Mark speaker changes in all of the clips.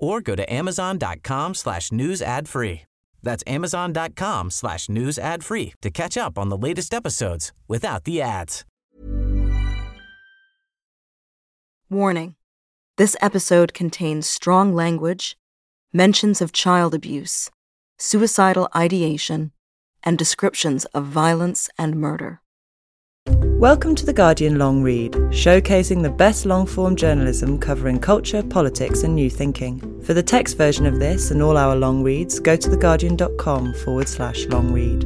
Speaker 1: or go to amazon.com slash news ad free. That's amazon.com slash news ad free to catch up on the latest episodes without the ads.
Speaker 2: Warning This episode contains strong language, mentions of child abuse, suicidal ideation, and descriptions of violence and murder.
Speaker 3: Welcome to The Guardian Long Read, showcasing the best long form journalism covering culture, politics, and new thinking. For the text version of this and all our long reads, go to theguardian.com forward slash long read.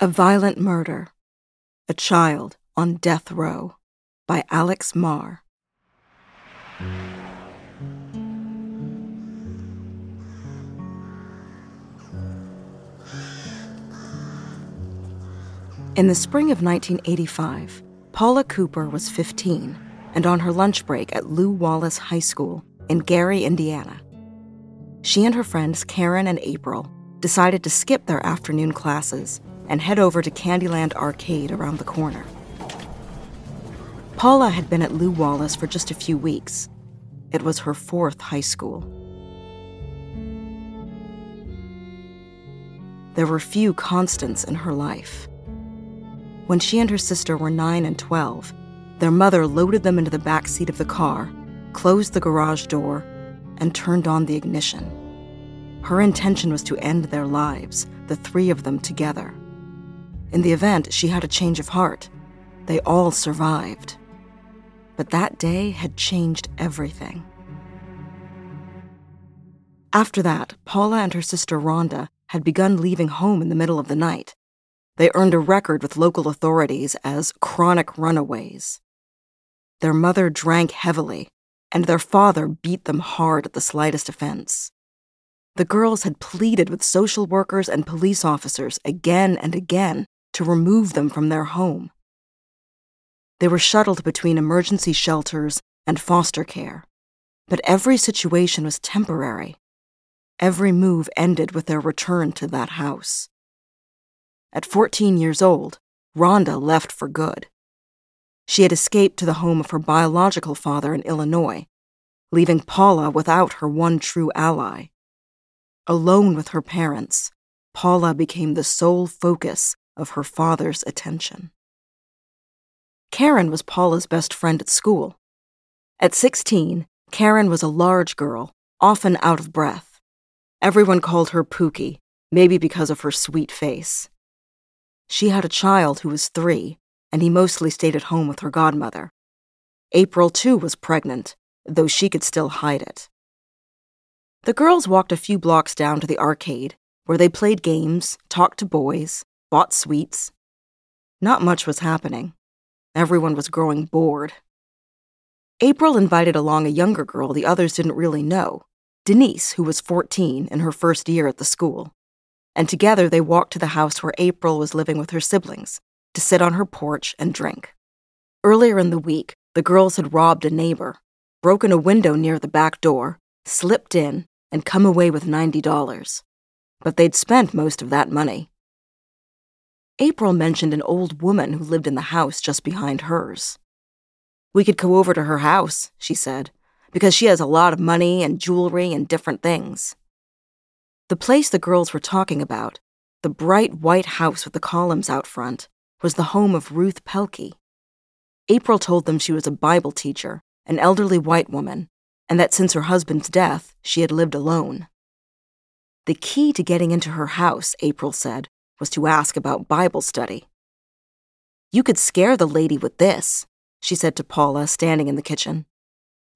Speaker 2: A Violent Murder A Child on Death Row by Alex Mar. In the spring of 1985, Paula Cooper was 15 and on her lunch break at Lew Wallace High School in Gary, Indiana. She and her friends Karen and April decided to skip their afternoon classes and head over to Candyland Arcade around the corner. Paula had been at Lew Wallace for just a few weeks. It was her fourth high school. There were few constants in her life. When she and her sister were 9 and 12, their mother loaded them into the back seat of the car, closed the garage door, and turned on the ignition. Her intention was to end their lives, the three of them together. In the event, she had a change of heart. They all survived. But that day had changed everything. After that, Paula and her sister Rhonda had begun leaving home in the middle of the night. They earned a record with local authorities as chronic runaways. Their mother drank heavily, and their father beat them hard at the slightest offense. The girls had pleaded with social workers and police officers again and again to remove them from their home. They were shuttled between emergency shelters and foster care, but every situation was temporary. Every move ended with their return to that house. At 14 years old, Rhonda left for good. She had escaped to the home of her biological father in Illinois, leaving Paula without her one true ally. Alone with her parents, Paula became the sole focus of her father's attention. Karen was Paula's best friend at school. At 16, Karen was a large girl, often out of breath. Everyone called her Pookie, maybe because of her sweet face. She had a child who was three, and he mostly stayed at home with her godmother. April, too, was pregnant, though she could still hide it. The girls walked a few blocks down to the arcade, where they played games, talked to boys, bought sweets. Not much was happening. Everyone was growing bored. April invited along a younger girl the others didn't really know, Denise, who was 14 in her first year at the school. And together they walked to the house where April was living with her siblings to sit on her porch and drink. Earlier in the week, the girls had robbed a neighbor, broken a window near the back door, slipped in, and come away with $90. But they'd spent most of that money. April mentioned an old woman who lived in the house just behind hers. We could go over to her house, she said, because she has a lot of money and jewelry and different things. The place the girls were talking about, the bright white house with the columns out front, was the home of Ruth Pelke. April told them she was a Bible teacher, an elderly white woman, and that since her husband's death, she had lived alone. The key to getting into her house, April said, was to ask about Bible study. You could scare the lady with this, she said to Paula, standing in the kitchen.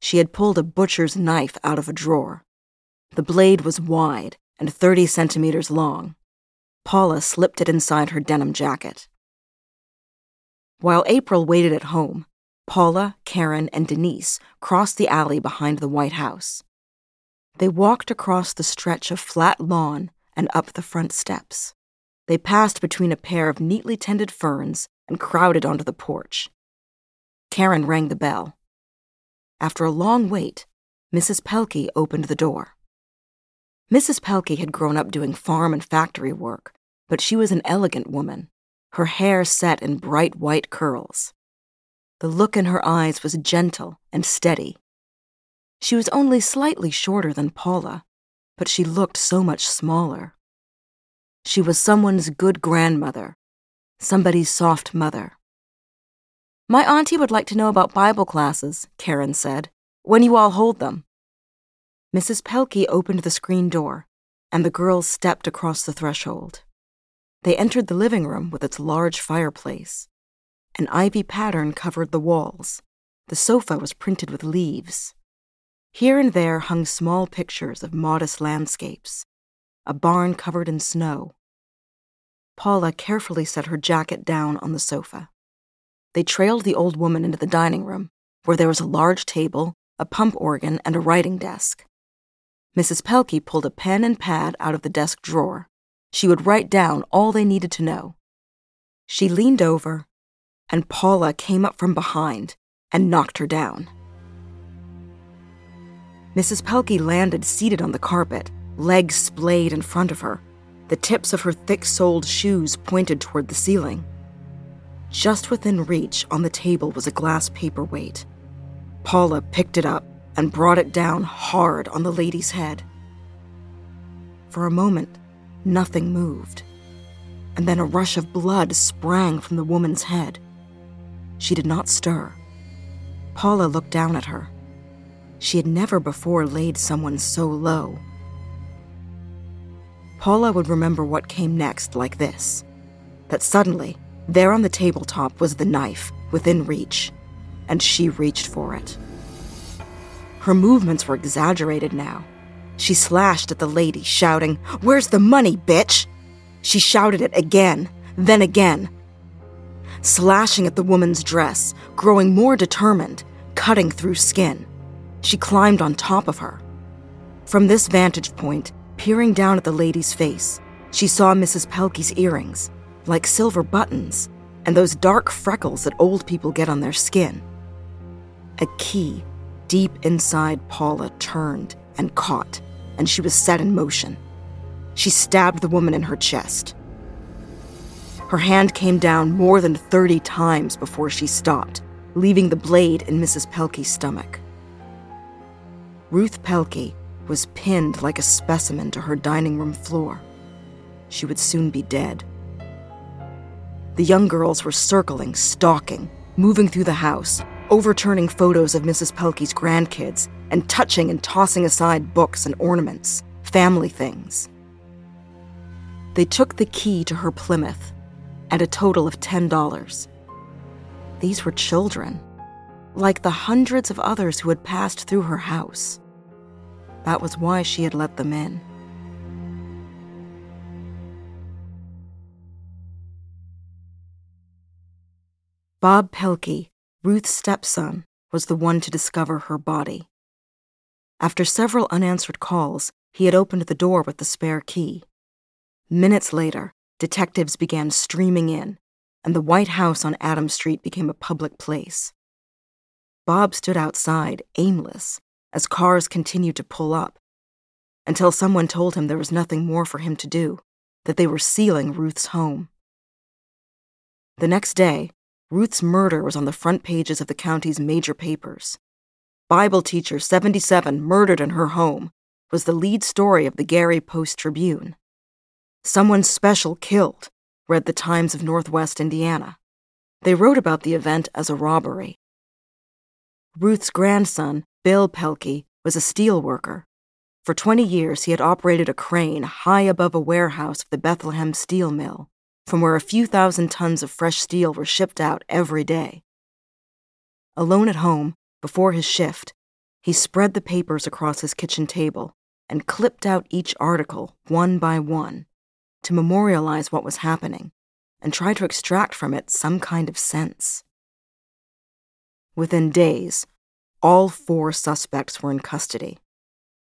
Speaker 2: She had pulled a butcher's knife out of a drawer. The blade was wide and 30 centimeters long. Paula slipped it inside her denim jacket. While April waited at home, Paula, Karen, and Denise crossed the alley behind the White House. They walked across the stretch of flat lawn and up the front steps. They passed between a pair of neatly tended ferns and crowded onto the porch. Karen rang the bell. After a long wait, Mrs. Pelke opened the door. Mrs. Pelke had grown up doing farm and factory work, but she was an elegant woman, her hair set in bright white curls. The look in her eyes was gentle and steady. She was only slightly shorter than Paula, but she looked so much smaller. She was someone's good grandmother, somebody's soft mother. My auntie would like to know about Bible classes, Karen said, when you all hold them. Mrs. Pelke opened the screen door, and the girls stepped across the threshold. They entered the living room with its large fireplace. An ivy pattern covered the walls. The sofa was printed with leaves. Here and there hung small pictures of modest landscapes, a barn covered in snow. Paula carefully set her jacket down on the sofa. They trailed the old woman into the dining room, where there was a large table, a pump organ, and a writing desk. Mrs. Pelke pulled a pen and pad out of the desk drawer. She would write down all they needed to know. She leaned over, and Paula came up from behind and knocked her down. Mrs. Pelke landed seated on the carpet, legs splayed in front of her. The tips of her thick soled shoes pointed toward the ceiling. Just within reach on the table was a glass paperweight. Paula picked it up and brought it down hard on the lady's head. For a moment, nothing moved, and then a rush of blood sprang from the woman's head. She did not stir. Paula looked down at her. She had never before laid someone so low. Paula would remember what came next like this that suddenly, there on the tabletop was the knife within reach, and she reached for it. Her movements were exaggerated now. She slashed at the lady, shouting, Where's the money, bitch? She shouted it again, then again, slashing at the woman's dress, growing more determined, cutting through skin. She climbed on top of her. From this vantage point, peering down at the lady's face, she saw Mrs. Pelke's earrings, like silver buttons, and those dark freckles that old people get on their skin. A key deep inside Paula turned and caught, and she was set in motion. She stabbed the woman in her chest. Her hand came down more than 30 times before she stopped, leaving the blade in Mrs. Pelke's stomach. Ruth Pelke was pinned like a specimen to her dining room floor. She would soon be dead. The young girls were circling, stalking, moving through the house, overturning photos of Mrs. Pelke's grandkids and touching and tossing aside books and ornaments, family things. They took the key to her Plymouth and a total of $10. These were children, like the hundreds of others who had passed through her house. That was why she had let them in. Bob Pelke Ruth's stepson was the one to discover her body. After several unanswered calls, he had opened the door with the spare key. Minutes later, detectives began streaming in, and the White House on Adam Street became a public place. Bob stood outside, aimless, as cars continued to pull up, until someone told him there was nothing more for him to do, that they were sealing Ruth's home. The next day, Ruth's murder was on the front pages of the county's major papers. Bible teacher 77 murdered in her home was the lead story of the Gary Post Tribune. Someone special killed, read the Times of Northwest Indiana. They wrote about the event as a robbery. Ruth's grandson, Bill Pelke, was a steel worker. For 20 years, he had operated a crane high above a warehouse of the Bethlehem steel mill, from where a few thousand tons of fresh steel were shipped out every day. Alone at home, before his shift, he spread the papers across his kitchen table and clipped out each article one by one to memorialize what was happening and try to extract from it some kind of sense. Within days, all four suspects were in custody,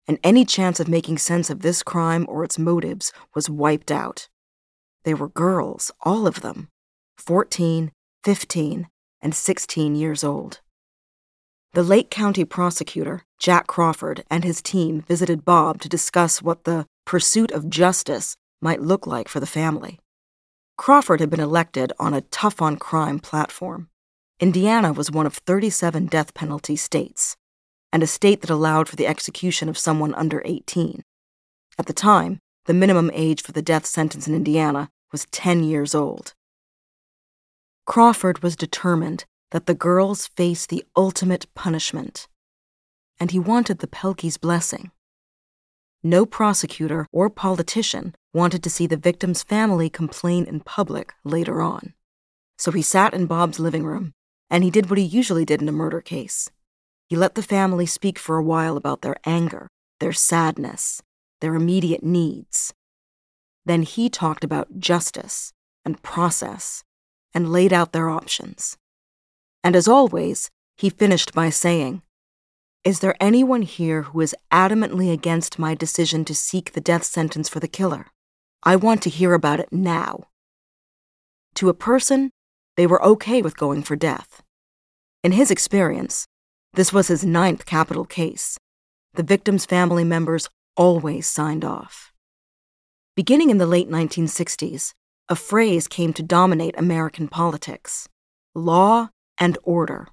Speaker 2: and any chance of making sense of this crime or its motives was wiped out. They were girls, all of them 14, 15, and 16 years old. The Lake County prosecutor, Jack Crawford, and his team visited Bob to discuss what the pursuit of justice might look like for the family. Crawford had been elected on a tough on crime platform. Indiana was one of 37 death penalty states, and a state that allowed for the execution of someone under 18. At the time, the minimum age for the death sentence in Indiana was 10 years old. Crawford was determined that the girls face the ultimate punishment, and he wanted the Pelkes' blessing. No prosecutor or politician wanted to see the victim's family complain in public later on. So he sat in Bob's living room, and he did what he usually did in a murder case. He let the family speak for a while about their anger, their sadness, their immediate needs. Then he talked about justice and process and laid out their options. And as always, he finished by saying, Is there anyone here who is adamantly against my decision to seek the death sentence for the killer? I want to hear about it now. To a person, they were okay with going for death. In his experience, this was his ninth capital case. The victim's family members always signed off. Beginning in the late 1960s, a phrase came to dominate American politics law and order.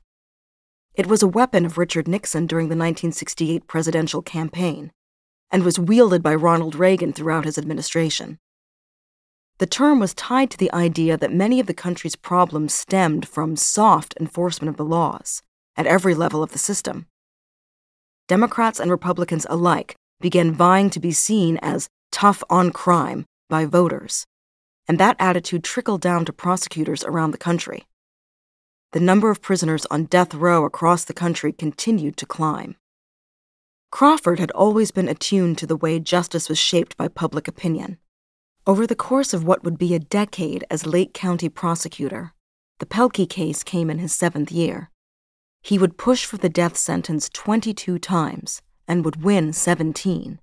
Speaker 2: It was a weapon of Richard Nixon during the 1968 presidential campaign and was wielded by Ronald Reagan throughout his administration. The term was tied to the idea that many of the country's problems stemmed from soft enforcement of the laws at every level of the system. Democrats and Republicans alike began vying to be seen as tough on crime by voters, and that attitude trickled down to prosecutors around the country the number of prisoners on death row across the country continued to climb. Crawford had always been attuned to the way justice was shaped by public opinion. Over the course of what would be a decade as Lake County prosecutor, the Pelke case came in his seventh year. He would push for the death sentence 22 times and would win 17,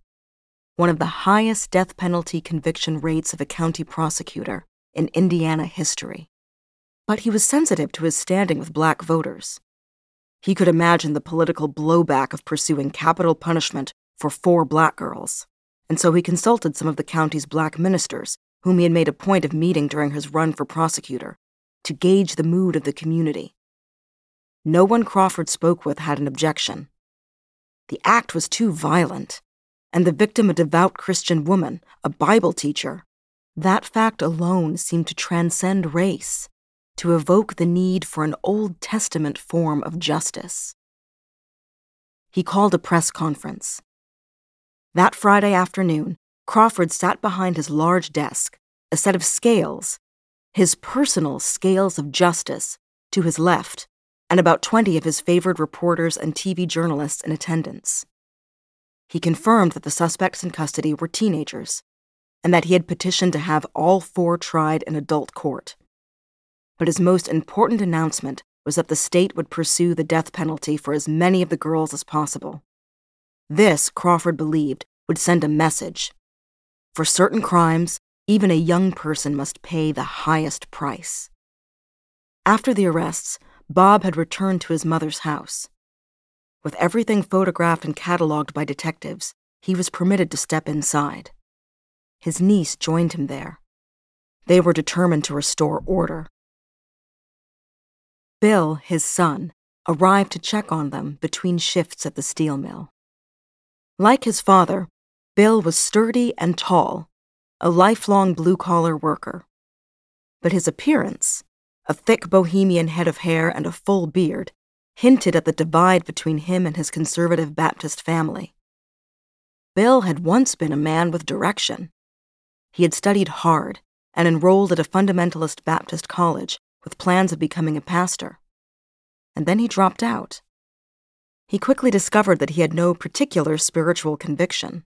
Speaker 2: one of the highest death penalty conviction rates of a county prosecutor in Indiana history but he was sensitive to his standing with black voters. He could imagine the political blowback of pursuing capital punishment for four black girls, and so he consulted some of the county's black ministers, whom he had made a point of meeting during his run for prosecutor, to gauge the mood of the community. No one Crawford spoke with had an objection. The act was too violent, and the victim a devout Christian woman, a Bible teacher. That fact alone seemed to transcend race to evoke the need for an Old Testament form of justice. He called a press conference. That Friday afternoon, Crawford sat behind his large desk, a set of scales, his personal scales of justice, to his left, and about 20 of his favored reporters and TV journalists in attendance. He confirmed that the suspects in custody were teenagers, and that he had petitioned to have all four tried in adult court but his most important announcement was that the state would pursue the death penalty for as many of the girls as possible. This, Crawford believed, would send a message. For certain crimes, even a young person must pay the highest price. After the arrests, Bob had returned to his mother's house. With everything photographed and cataloged by detectives, he was permitted to step inside. His niece joined him there. They were determined to restore order. Bill, his son, arrived to check on them between shifts at the steel mill. Like his father, Bill was sturdy and tall, a lifelong blue collar worker. But his appearance, a thick bohemian head of hair and a full beard, hinted at the divide between him and his conservative Baptist family. Bill had once been a man with direction. He had studied hard and enrolled at a fundamentalist Baptist college with plans of becoming a pastor. And then he dropped out. He quickly discovered that he had no particular spiritual conviction.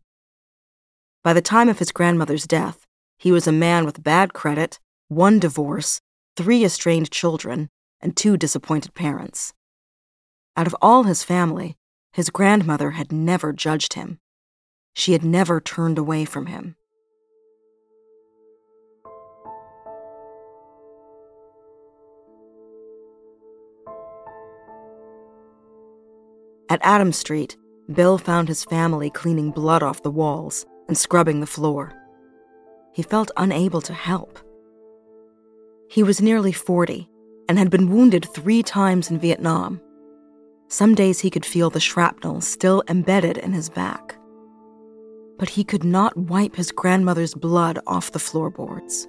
Speaker 2: By the time of his grandmother's death, he was a man with bad credit, one divorce, three estranged children, and two disappointed parents. Out of all his family, his grandmother had never judged him. She had never turned away from him. At Adam Street, Bill found his family cleaning blood off the walls and scrubbing the floor. He felt unable to help. He was nearly 40 and had been wounded three times in Vietnam. Some days he could feel the shrapnel still embedded in his back. But he could not wipe his grandmother's blood off the floorboards.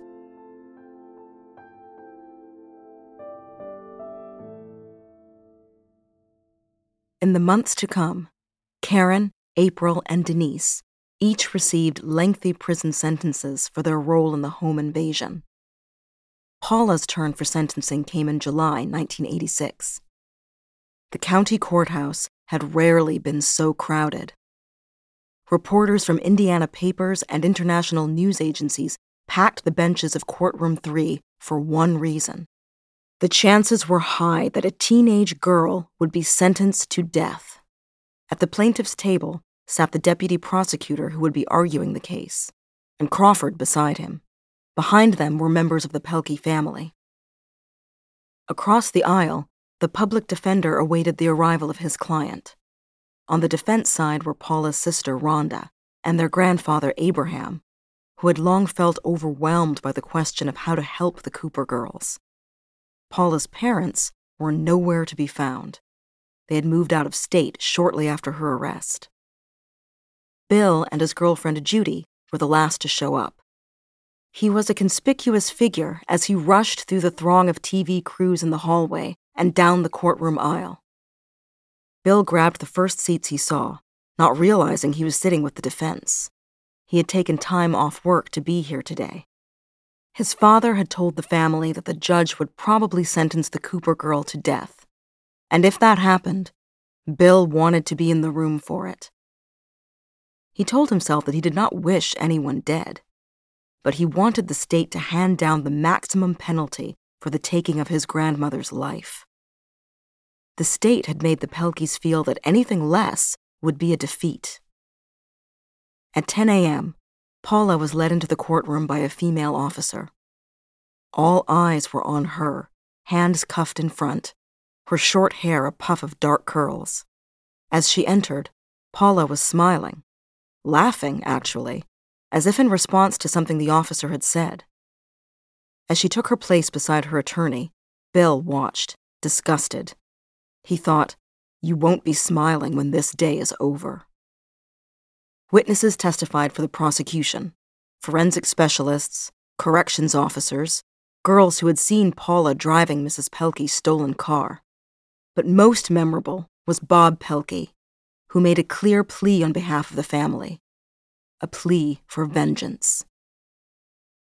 Speaker 2: In the months to come, Karen, April, and Denise each received lengthy prison sentences for their role in the home invasion. Paula's turn for sentencing came in July 1986. The county courthouse had rarely been so crowded. Reporters from Indiana papers and international news agencies packed the benches of Courtroom 3 for one reason the chances were high that a teenage girl would be sentenced to death. At the plaintiff's table sat the deputy prosecutor who would be arguing the case, and Crawford beside him. Behind them were members of the Pelke family. Across the aisle, the public defender awaited the arrival of his client. On the defense side were Paula's sister, Rhonda, and their grandfather, Abraham, who had long felt overwhelmed by the question of how to help the Cooper girls. Paula's parents were nowhere to be found. They had moved out of state shortly after her arrest. Bill and his girlfriend Judy were the last to show up. He was a conspicuous figure as he rushed through the throng of TV crews in the hallway and down the courtroom aisle. Bill grabbed the first seats he saw, not realizing he was sitting with the defense. He had taken time off work to be here today. His father had told the family that the judge would probably sentence the Cooper girl to death. And if that happened, Bill wanted to be in the room for it. He told himself that he did not wish anyone dead, but he wanted the state to hand down the maximum penalty for the taking of his grandmother's life. The state had made the Pelkes feel that anything less would be a defeat. At 10 a.m., Paula was led into the courtroom by a female officer. All eyes were on her, hands cuffed in front, her short hair a puff of dark curls. As she entered, Paula was smiling, laughing, actually, as if in response to something the officer had said. As she took her place beside her attorney, Bill watched, disgusted. He thought, You won't be smiling when this day is over. Witnesses testified for the prosecution forensic specialists, corrections officers, girls who had seen Paula driving Mrs. Pelke's stolen car. But most memorable was Bob Pelke, who made a clear plea on behalf of the family a plea for vengeance.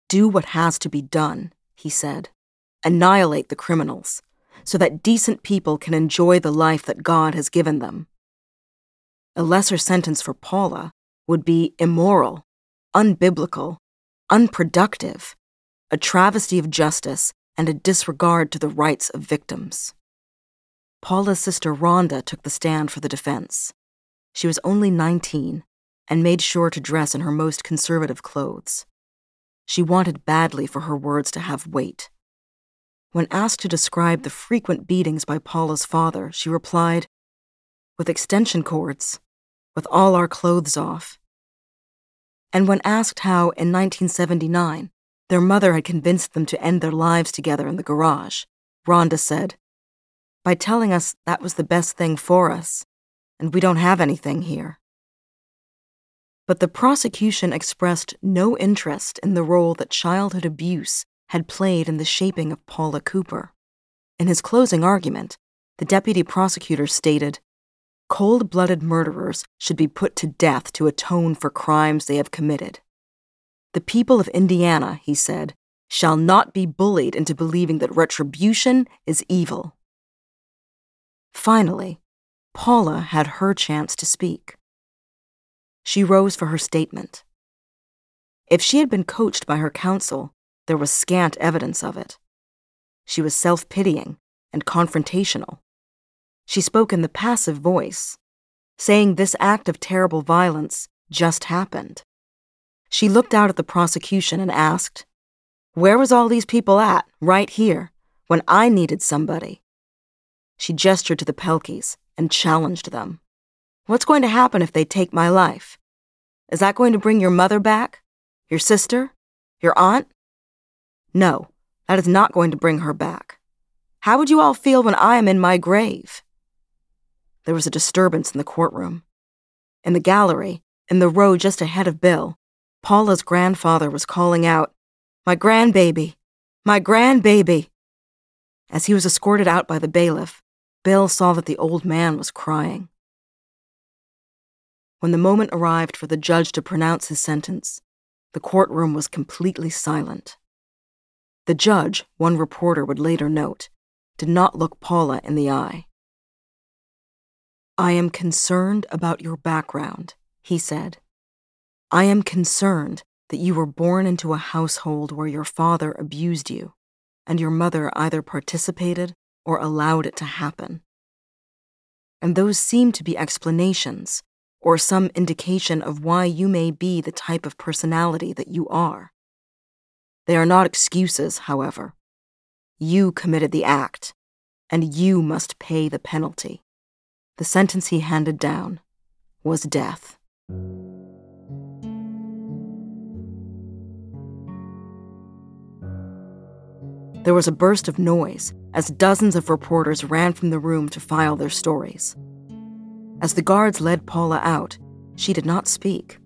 Speaker 2: Do what has to be done, he said. Annihilate the criminals, so that decent people can enjoy the life that God has given them. A lesser sentence for Paula would be immoral, unbiblical, unproductive, a travesty of justice, and a disregard to the rights of victims. Paula's sister Rhonda took the stand for the defense. She was only 19 and made sure to dress in her most conservative clothes. She wanted badly for her words to have weight. When asked to describe the frequent beatings by Paula's father, she replied, With extension cords, with all our clothes off. And when asked how, in 1979, their mother had convinced them to end their lives together in the garage, Rhonda said, By telling us that was the best thing for us, and we don't have anything here. But the prosecution expressed no interest in the role that childhood abuse had played in the shaping of Paula Cooper. In his closing argument, the deputy prosecutor stated cold blooded murderers should be put to death to atone for crimes they have committed. The people of Indiana, he said, shall not be bullied into believing that retribution is evil. Finally, Paula had her chance to speak. She rose for her statement. If she had been coached by her counsel, there was scant evidence of it. She was self pitying and confrontational. She spoke in the passive voice, saying this act of terrible violence just happened. She looked out at the prosecution and asked, Where was all these people at, right here, when I needed somebody? She gestured to the Pelkes and challenged them. What's going to happen if they take my life? Is that going to bring your mother back? Your sister? Your aunt? No, that is not going to bring her back. How would you all feel when I am in my grave? There was a disturbance in the courtroom. In the gallery, in the row just ahead of Bill, Paula's grandfather was calling out, My grandbaby! My grandbaby! As he was escorted out by the bailiff, Bill saw that the old man was crying. When the moment arrived for the judge to pronounce his sentence, the courtroom was completely silent. The judge, one reporter would later note, did not look Paula in the eye. I am concerned about your background, he said. I am concerned that you were born into a household where your father abused you, and your mother either participated or allowed it to happen. And those seem to be explanations, or some indication of why you may be the type of personality that you are. They are not excuses, however. You committed the act, and you must pay the penalty. The sentence he handed down was death. There was a burst of noise as dozens of reporters ran from the room to file their stories. As the guards led Paula out, she did not speak.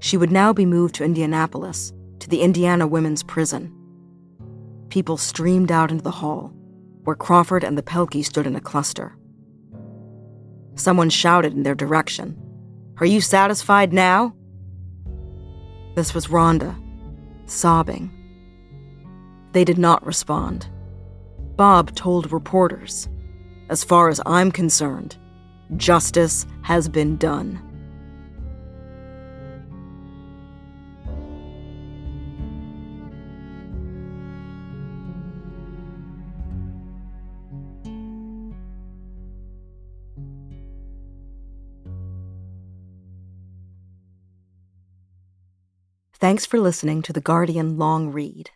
Speaker 2: She would now be moved to Indianapolis, to the Indiana Women's Prison. People streamed out into the hall, where Crawford and the Pelke stood in a cluster. Someone shouted in their direction, Are you satisfied now? This was Rhonda, sobbing. They did not respond. Bob told reporters, As far as I'm concerned, justice has been done. Thanks for listening to The Guardian Long Read.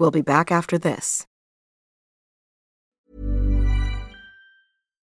Speaker 2: We'll be back after this.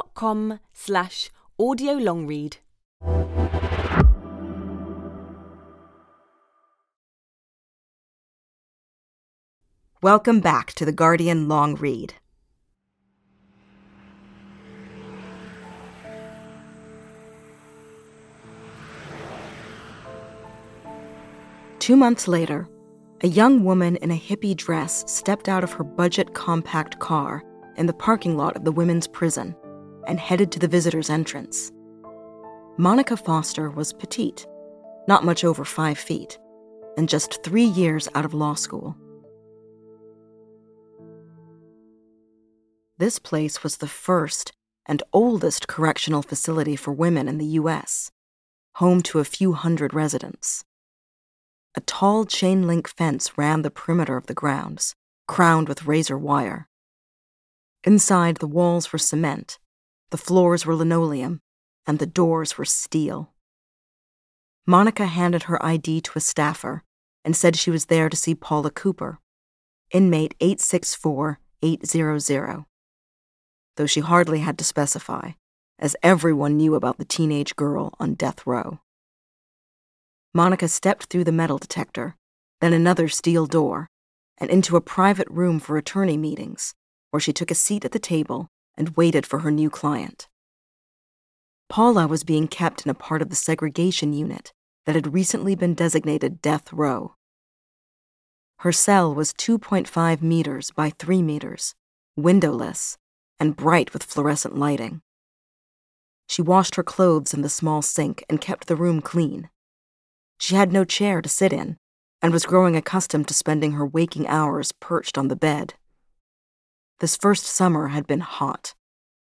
Speaker 4: com slash audio long read.
Speaker 2: Welcome back to the Guardian Long Read. Two months later, a young woman in a hippie dress stepped out of her budget compact car in the parking lot of the women's prison and headed to the visitor's entrance. Monica Foster was petite, not much over five feet, and just three years out of law school. This place was the first and oldest correctional facility for women in the U.S., home to a few hundred residents. A tall chain link fence ran the perimeter of the grounds, crowned with razor wire. Inside, the walls were cement, the floors were linoleum, and the doors were steel. Monica handed her ID to a staffer and said she was there to see Paula Cooper, inmate 864800, though she hardly had to specify, as everyone knew about the teenage girl on death row. Monica stepped through the metal detector, then another steel door, and into a private room for attorney meetings, where she took a seat at the table and waited for her new client. Paula was being kept in a part of the segregation unit that had recently been designated death row. Her cell was 2.5 meters by 3 meters, windowless, and bright with fluorescent lighting. She washed her clothes in the small sink and kept the room clean. She had no chair to sit in and was growing accustomed to spending her waking hours perched on the bed. This first summer had been hot,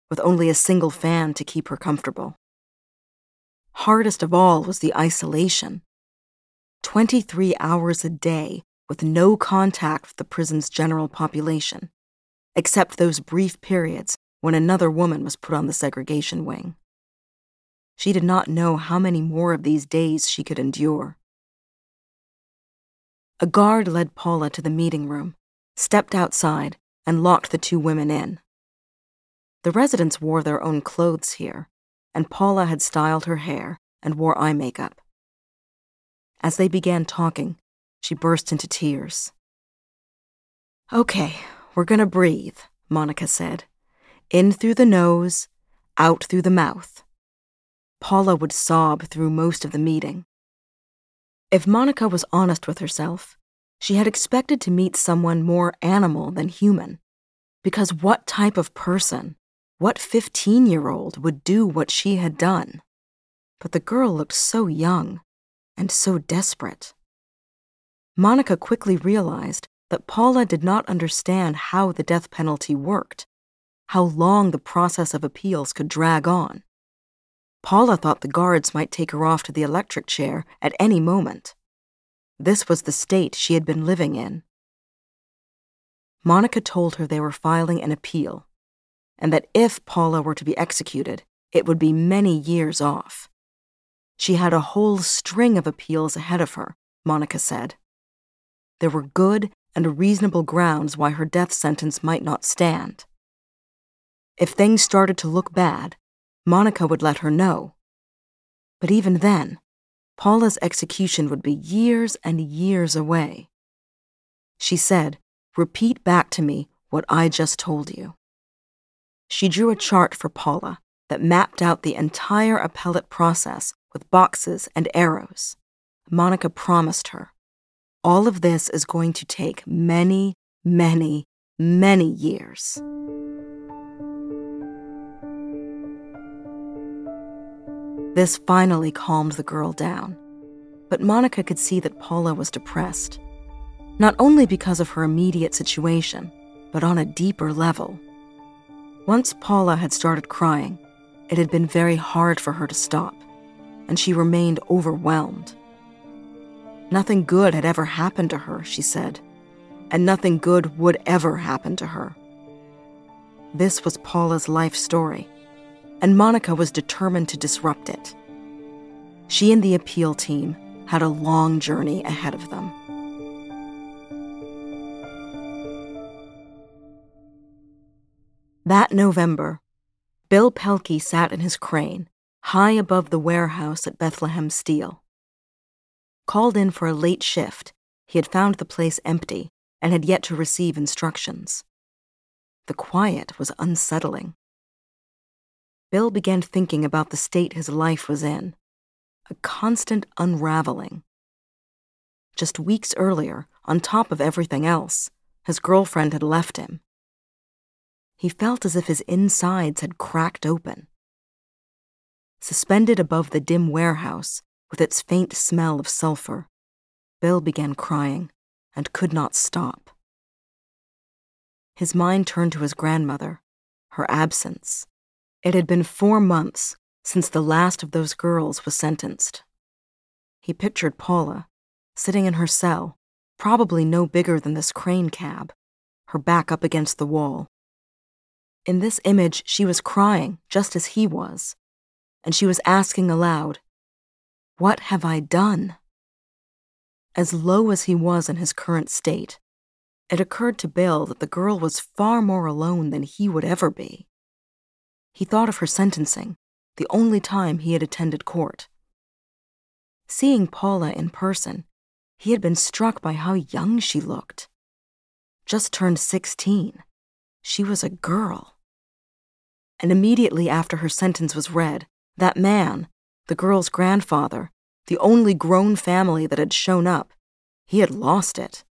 Speaker 2: with only a single fan to keep her comfortable. Hardest of all was the isolation 23 hours a day with no contact with the prison's general population, except those brief periods when another woman was put on the segregation wing. She did not know how many more of these days she could endure. A guard led Paula to the meeting room, stepped outside, and locked the two women in. The residents wore their own clothes here, and Paula had styled her hair and wore eye makeup. As they began talking, she burst into tears. Okay, we're gonna breathe, Monica said. In through the nose, out through the mouth. Paula would sob through most of the meeting. If Monica was honest with herself, she had expected to meet someone more animal than human. Because what type of person, what 15 year old would do what she had done? But the girl looked so young and so desperate. Monica quickly realized that Paula did not understand how the death penalty worked, how long the process of appeals could drag on. Paula thought the guards might take her off to the electric chair at any moment. This was the state she had been living in. Monica told her they were filing an appeal, and that if Paula were to be executed, it would be many years off. She had a whole string of appeals ahead of her, Monica said. There were good and reasonable grounds why her death sentence might not stand. If things started to look bad, Monica would let her know. But even then, Paula's execution would be years and years away. She said, Repeat back to me what I just told you. She drew a chart for Paula that mapped out the entire appellate process with boxes and arrows. Monica promised her, All of this is going to take many, many, many years. This finally calmed the girl down. But Monica could see that Paula was depressed, not only because of her immediate situation, but on a deeper level. Once Paula had started crying, it had been very hard for her to stop, and she remained overwhelmed. Nothing good had ever happened to her, she said, and nothing good would ever happen to her. This was Paula's life story and Monica was determined to disrupt it. She and the appeal team had a long journey ahead of them. That November, Bill Pelke sat in his crane, high above the warehouse at Bethlehem Steel. Called in for a late shift, he had found the place empty and had yet to receive instructions. The quiet was unsettling. Bill began thinking about the state his life was in a constant unraveling. Just weeks earlier, on top of everything else, his girlfriend had left him. He felt as if his insides had cracked open. Suspended above the dim warehouse, with its faint smell of sulfur, Bill began crying and could not stop. His mind turned to his grandmother, her absence. It had been four months since the last of those girls was sentenced. He pictured Paula, sitting in her cell, probably no bigger than this crane cab, her back up against the wall. In this image, she was crying just as he was, and she was asking aloud, What have I done? As low as he was in his current state, it occurred to Bill that the girl was far more alone than he would ever be. He thought of her sentencing, the only time he had attended court. Seeing Paula in person, he had been struck by how young she looked. Just turned 16. She was a girl. And immediately after her sentence was read, that man, the girl's grandfather, the only grown family that had shown up, he had lost it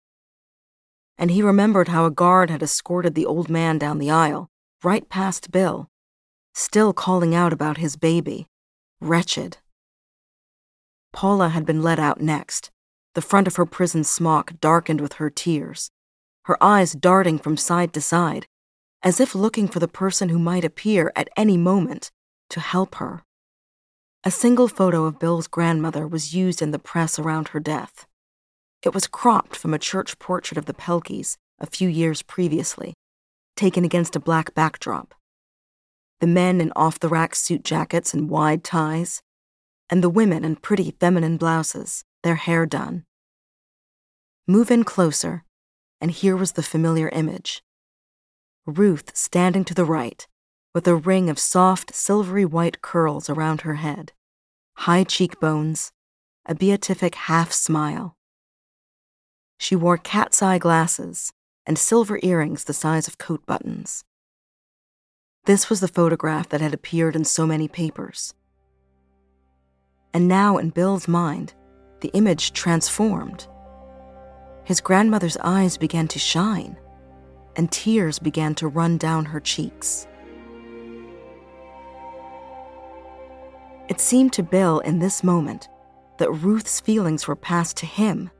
Speaker 2: and he remembered how a guard had escorted the old man down the aisle, right past Bill, still calling out about his baby, wretched. Paula had been let out next, the front of her prison smock darkened with her tears, her eyes darting from side to side, as if looking for the person who might appear at any moment to help her. A single photo of Bill's grandmother was used in the press around her death. It was cropped from a church portrait of the Pelkes a few years previously, taken against a black backdrop. The men in off the rack suit jackets and wide ties, and the women in pretty feminine blouses, their hair done. Move in closer, and here was the familiar image Ruth standing to the right, with a ring of soft, silvery white curls around her head, high cheekbones, a beatific half smile. She wore cat's eye glasses and silver earrings the size of coat buttons. This was the photograph that had appeared in so many papers. And now, in Bill's mind, the image transformed. His grandmother's eyes began to shine, and tears began to run down her cheeks. It seemed to Bill in this moment that Ruth's feelings were passed to him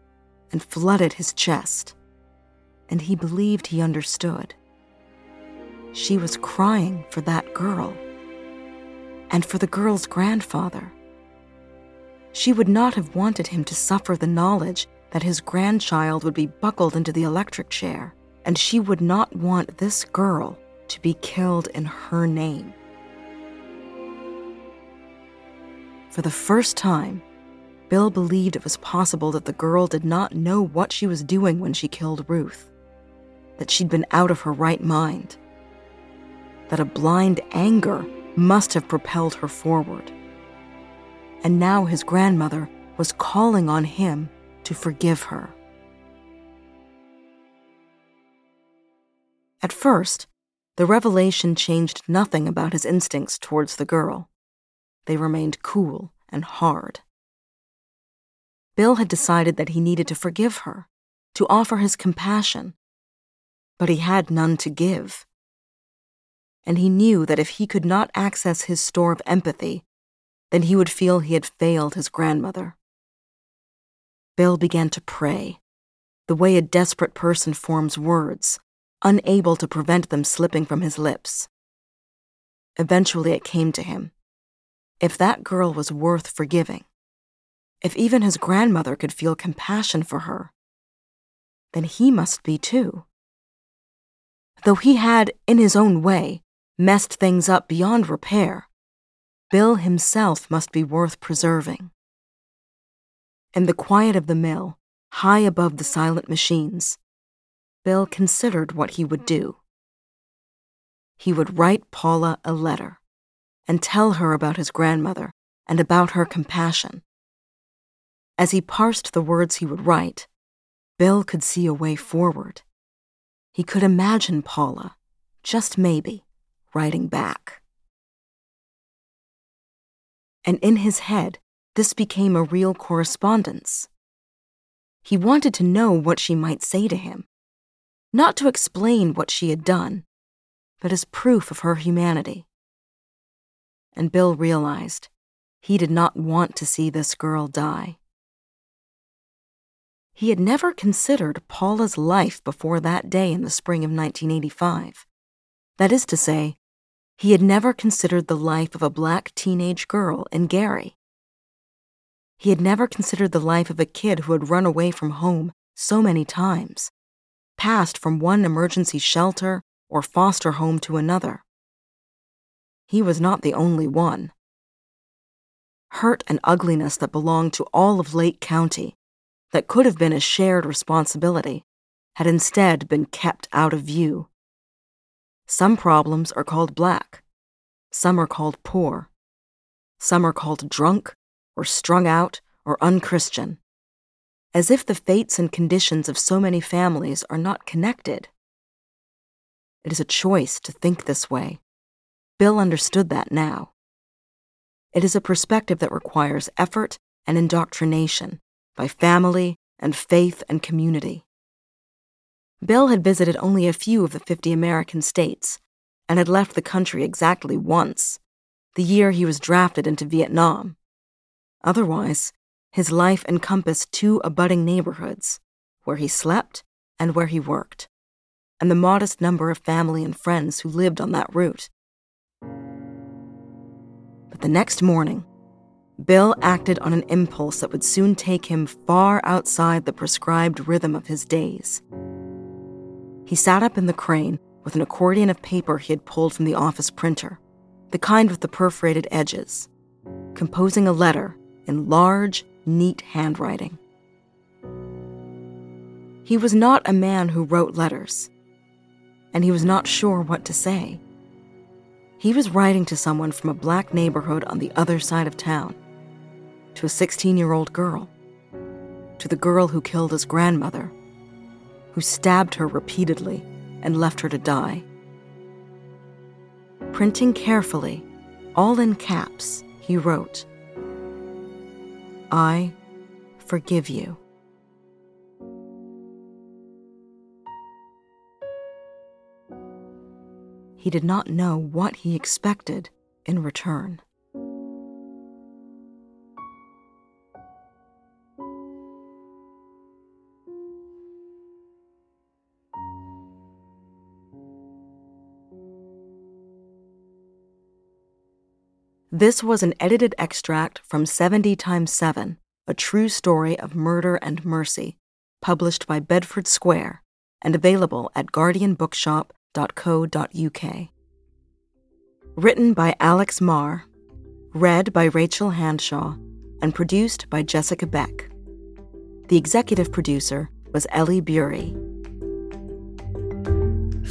Speaker 2: and flooded his chest, and he believed he understood. She was crying for that girl, and for the girl's grandfather. She would not have wanted him to suffer the knowledge that his grandchild would be buckled into the electric chair, and she would not want this girl to be killed in her name. For the first time, Bill believed it was possible that the girl did not know what she was doing when she killed Ruth, that she'd been out of her right mind, that a blind anger must have propelled her forward. And now his grandmother was calling on him to forgive her. At first, the revelation changed nothing about his instincts towards the girl. They remained cool and hard. Bill had decided that he needed to forgive her, to offer his compassion. But he had none to give. And he knew that if he could not access his store of empathy, then he would feel he had failed his grandmother. Bill began to pray, the way a desperate person forms words, unable to prevent them slipping from his lips. Eventually it came to him. If that girl was worth forgiving, if even his grandmother could feel compassion for her, then he must be too. Though he had, in his own way, messed things up beyond repair, Bill himself must be worth preserving. In the quiet of the mill, high above the silent machines, Bill considered what he would do. he would write Paula a letter and tell her about his grandmother and about her compassion. As he parsed the words he would write, Bill could see a way forward. He could imagine Paula, just maybe, writing back. And in his head, this became a real correspondence. He wanted to know what she might say to him, not to explain what she had done, but as proof of her humanity. And Bill realized he did not want to see this girl die. He had never considered Paula's life before that day in the spring of 1985. That is to say, he had never considered the life of a black teenage girl in Gary. He had never considered the life of a kid who had run away from home so many times, passed from one emergency shelter or foster home to another. He was not the only one. Hurt and ugliness that belonged to all of Lake County that could have been a shared responsibility had instead been kept out of view. Some problems are called black, some are called poor, some are called drunk or strung out or unchristian, as if the fates and conditions of so many families are not connected. It is a choice to think this way. Bill understood that now. It is a perspective that requires effort and indoctrination by family and faith and community. Bill had visited only a few of the 50 American states and had left the country exactly once, the year he was drafted into Vietnam. Otherwise, his life encompassed two abutting neighborhoods, where he slept and where he worked, and the modest number of family and friends who lived on that route. But the next morning, Bill acted on an impulse that would soon take him far outside the prescribed rhythm of his days. He sat up in the crane with an accordion of paper he had pulled from the office printer, the kind with the perforated edges, composing a letter in large, neat handwriting. He was not a man who wrote letters, and he was not sure what to say. He was writing to someone from a black neighborhood on the other side of town to a 16 year old girl, to the girl who killed his grandmother, who stabbed her repeatedly and left her to die. Printing carefully, all in caps, he wrote, I forgive you. He did not know what he expected in return. This was an edited extract from 70 times 7, a true story of murder and mercy, published by Bedford Square and available at guardianbookshop.co.uk. Written by Alex Mar, read by Rachel Handshaw, and produced by Jessica Beck. The executive producer was Ellie Bury.